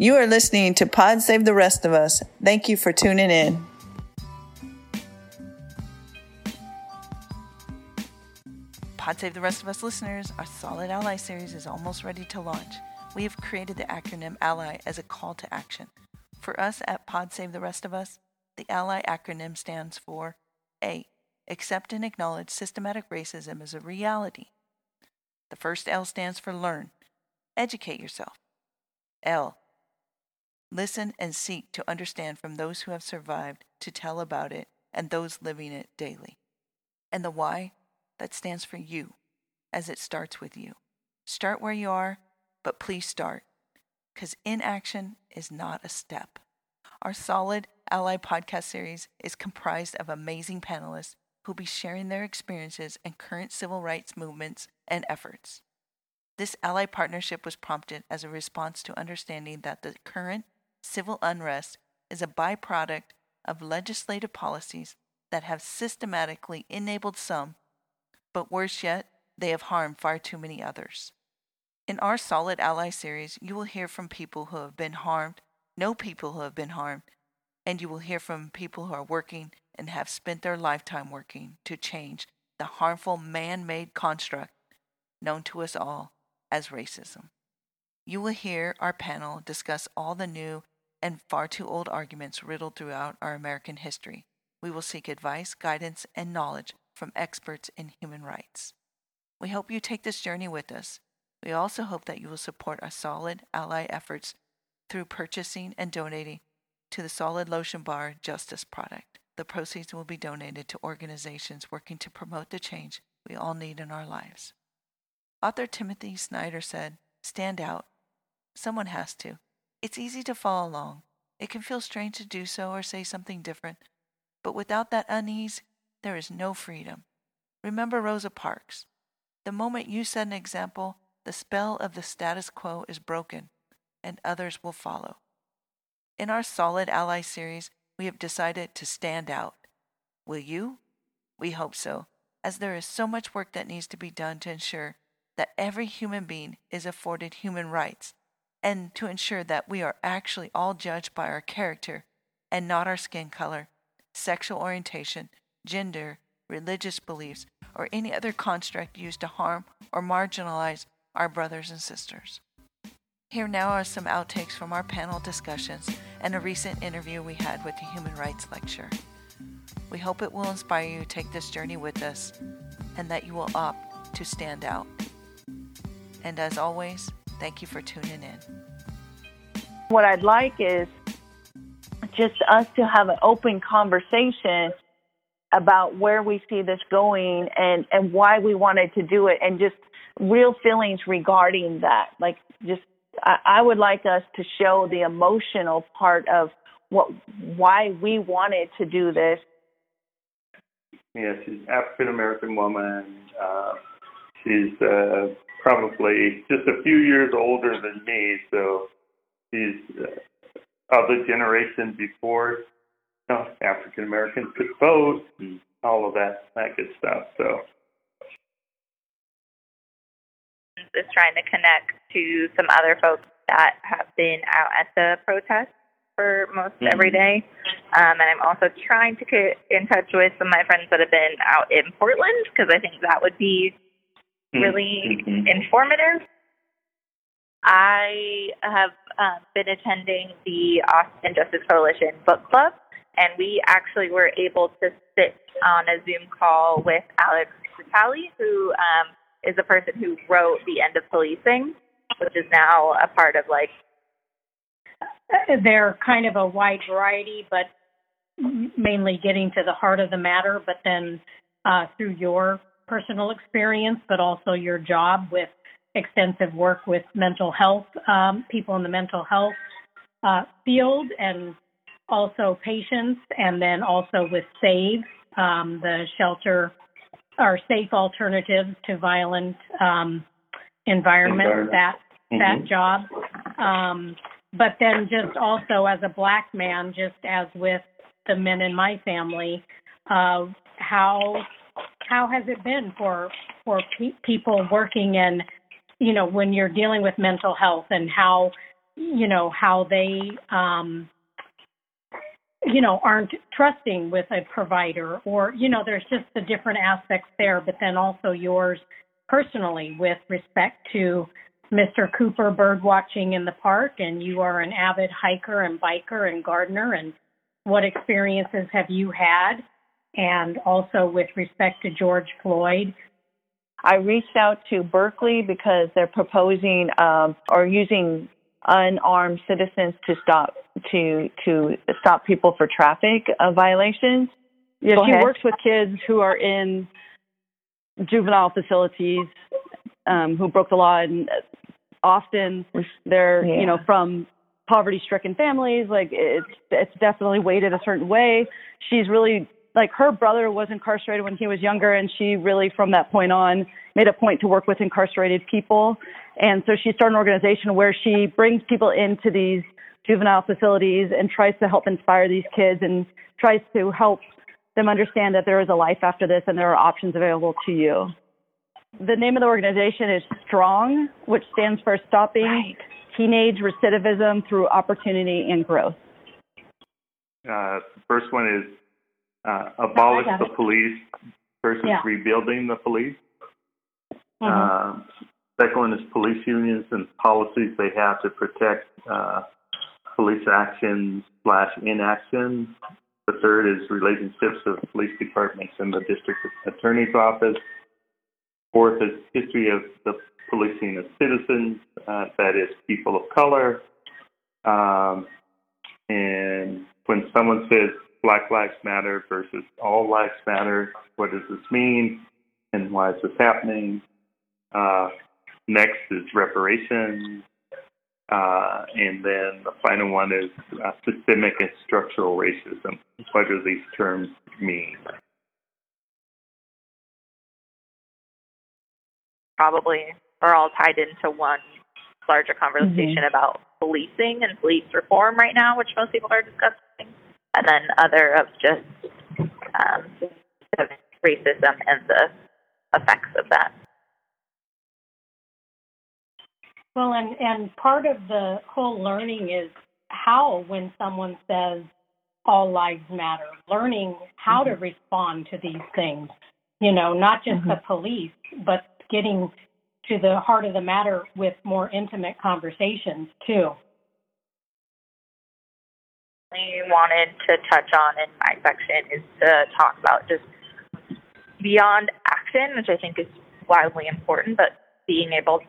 You are listening to Pod Save the Rest of Us. Thank you for tuning in. Pod Save the Rest of Us listeners, our Solid Ally series is almost ready to launch. We have created the acronym ALLY as a call to action. For us at Pod Save the Rest of Us, the ALLY acronym stands for A. Accept and acknowledge systematic racism as a reality. The first L stands for learn. Educate yourself. L. Listen and seek to understand from those who have survived to tell about it and those living it daily. And the why, that stands for you, as it starts with you. Start where you are, but please start, because inaction is not a step. Our Solid Ally podcast series is comprised of amazing panelists who'll be sharing their experiences and current civil rights movements and efforts. This ally partnership was prompted as a response to understanding that the current civil unrest is a byproduct of legislative policies that have systematically enabled some, but worse yet, they have harmed far too many others. In our Solid Ally series, you will hear from people who have been harmed, know people who have been harmed, and you will hear from people who are working and have spent their lifetime working to change the harmful man made construct known to us all as racism. You will hear our panel discuss all the new and far too old arguments riddled throughout our American history. We will seek advice, guidance, and knowledge from experts in human rights. We hope you take this journey with us. We also hope that you will support our solid ally efforts through purchasing and donating to the Solid Lotion Bar Justice product. The proceeds will be donated to organizations working to promote the change we all need in our lives. Author Timothy Snyder said, Stand out. Someone has to. It's easy to follow along. It can feel strange to do so or say something different, but without that unease, there is no freedom. Remember Rosa Parks. The moment you set an example, the spell of the status quo is broken, and others will follow. In our Solid Ally series, we have decided to stand out. Will you? We hope so, as there is so much work that needs to be done to ensure that every human being is afforded human rights and to ensure that we are actually all judged by our character and not our skin color, sexual orientation, gender, religious beliefs, or any other construct used to harm or marginalize our brothers and sisters. Here now are some outtakes from our panel discussions and a recent interview we had with the Human Rights Lecture. We hope it will inspire you to take this journey with us and that you will opt to stand out. And as always, thank you for tuning in. What I'd like is just us to have an open conversation about where we see this going and, and why we wanted to do it and just real feelings regarding that. Like just I, I would like us to show the emotional part of what why we wanted to do this. Yeah, she's African American woman. Uh, she's uh, probably just a few years older than me, so she's uh, of the generation before you know, African Americans could vote and all of that that good stuff. So is trying to connect to some other folks that have been out at the protest for most mm-hmm. every day. Um, and I'm also trying to get in touch with some of my friends that have been out in Portland because I think that would be. Really mm-hmm. informative. I have um, been attending the Austin Justice Coalition book club, and we actually were able to sit on a Zoom call with Alex Vitale, who um, is the person who wrote The End of Policing, which is now a part of like. They're kind of a wide variety, but mainly getting to the heart of the matter, but then uh, through your personal experience, but also your job with extensive work with mental health, um, people in the mental health uh, field, and also patients, and then also with SAVE, um, the shelter are safe alternatives to violent um, environments. Environment. That mm-hmm. that job, um, but then just also as a black man, just as with the men in my family, uh, how how has it been for for pe- people working in, you know, when you're dealing with mental health and how you know, how they, um, you know, aren't trusting with a provider or, you know, there's just the different aspects there, but then also yours personally with respect to Mr. Cooper bird watching in the park and you are an avid hiker and biker and gardener and what experiences have you had? And also with respect to George Floyd, I reached out to Berkeley because they're proposing um, or using unarmed citizens to stop to to stop people for traffic uh, violations. Yeah, Go she ahead. works with kids who are in juvenile facilities um, who broke the law, and often they're Yeah. you know from poverty-stricken families. Like it's it's definitely weighted a certain way. She's really like her brother was incarcerated when he was younger, and she really from that point on made a point to work with incarcerated people. And so she started an organization where she brings people into these juvenile facilities and tries to help inspire these kids and tries to help them understand that there is a life after this and there are options available to you. The name of the organization is STRONG, which stands for Stopping Teenage Recidivism Through Opportunity and Growth. Uh, the first one is uh, abolish the police versus Yeah. rebuilding the police. Mhm. Uh, second one is police unions and policies they have to protect uh, police actions slash inaction. The third is relationships of police departments and the district attorney's office. Fourth is history of the policing of citizens, uh, that is people of color. Um, and when someone says Black Lives Matter versus All Lives Matter, what does this mean and why is this happening? Uh, next is reparations. Uh, and then the final one is uh, systemic and structural racism. What do these terms mean? probably are all tied into one larger conversation about policing and police reform right now, which most people are discussing, and then other of just um, racism and the effects of that. Well, and and part of the whole learning is how when someone says all lives matter, learning how to respond to these things. You know, not just the police, but getting to the heart of the matter with more intimate conversations too. I wanted to touch on in my section is to talk about just beyond action, which I think is wildly important, but being able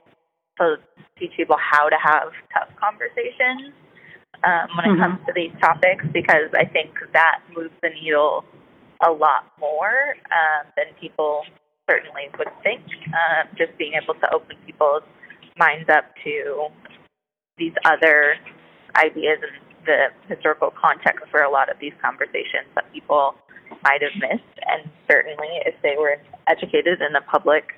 to teach people how to have tough conversations um, when it Mhm. comes to these topics, because I think that moves the needle a lot more um, than people certainly would think. Um, just being able to open people's minds up to these other ideas and the historical context for a lot of these conversations that people might have missed. And certainly, if they were educated in the public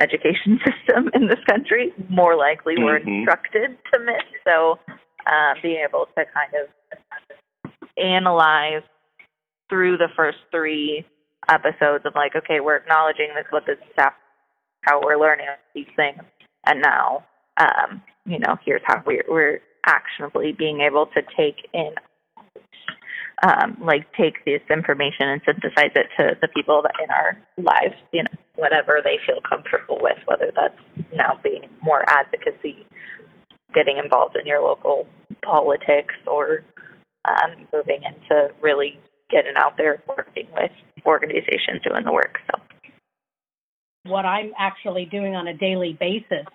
education system in this country, more likely were Mhm. instructed to miss. So, um, being able to kind of analyze through the first three episodes of like, okay, we're acknowledging this, what this is how we're learning these things, and now, um, you know, here's how we're, we're actionably being able to take in, um, like take this information and synthesize it to the people that in our lives, you know, whatever they feel comfortable with, whether that's now being more advocacy, getting involved in your local politics, or um, moving into really getting out there working with organizations doing the work. So. what I'm actually doing on a daily basis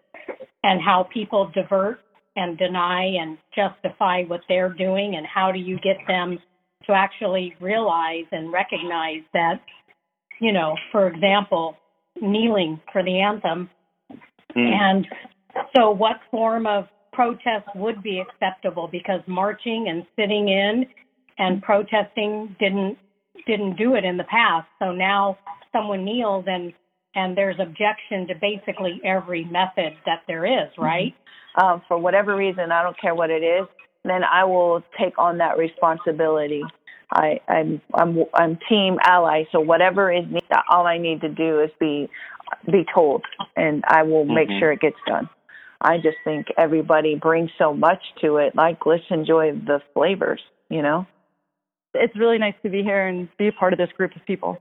and how people divert and deny and justify what they're doing and how do you get them to actually realize and recognize that, you know, for example, kneeling for the anthem Hmm. and so what form of protest would be acceptable because marching and sitting in and protesting didn't didn't do it in the past. So now someone kneels and and there's objection to basically every method that there is, right? um, for whatever reason, I don't care what it is, then I will take on that responsibility. I, I'm I'm I'm team ally, so whatever is need, all I need to do is be be told, and I will make Mhm. sure it gets done. I just think everybody brings so much to it. Like, let's enjoy the flavors, you know? It's really nice to be here and be a part of this group of people.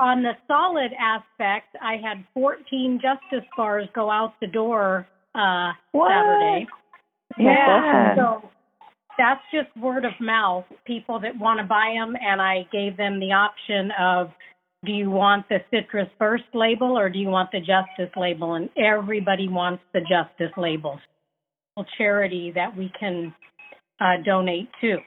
On the solid aspect, I had 14 justice bars go out the door uh, What? Saturday. Yeah. So that's just word of mouth. People that want to buy them, and I gave them the option of, do you want the Citrus First label or do you want the Justice label? And everybody wants the Justice label. A charity that we can uh, donate to.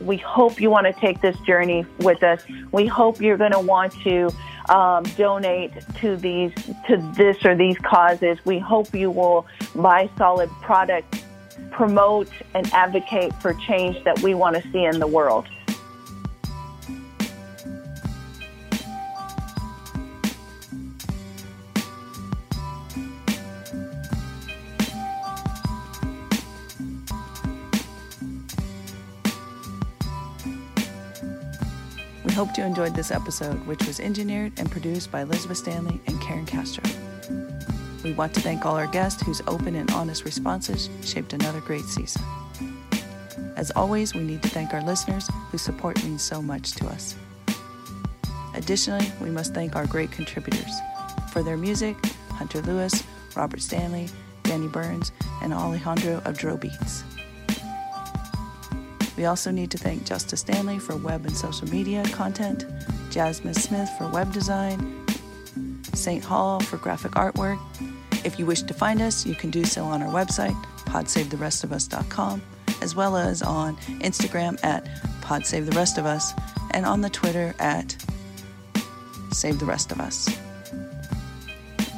We hope you want to take this journey with us. We hope you're going to want to um, donate to these to this or these causes. We hope you will buy solid products, promote and advocate for change that we want to see in the world. Hope you enjoyed this episode, which was engineered and produced by Elizabeth Stanley and Karen Castro. We want to thank all our guests whose open and honest responses shaped another great season. As always, we need to thank our listeners whose support means so much to us. Additionally, we must thank our great contributors. For their music, Hunter Lewis, Robert Stanley, Danny Burns, and Alejandro of Beats. We also need to thank Justice Stanley for web and social media content, Jasmine Smith for web design, St. Hall for graphic artwork. If you wish to find us, you can do so on our website, podsavetherestofus.com, as well as on Instagram at podsavetherestofus and on the Twitter at Save the Rest of Us.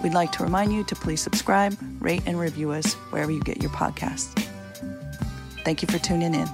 We'd like to remind you to please subscribe, rate, and review us wherever you get your podcasts. Thank you for tuning in.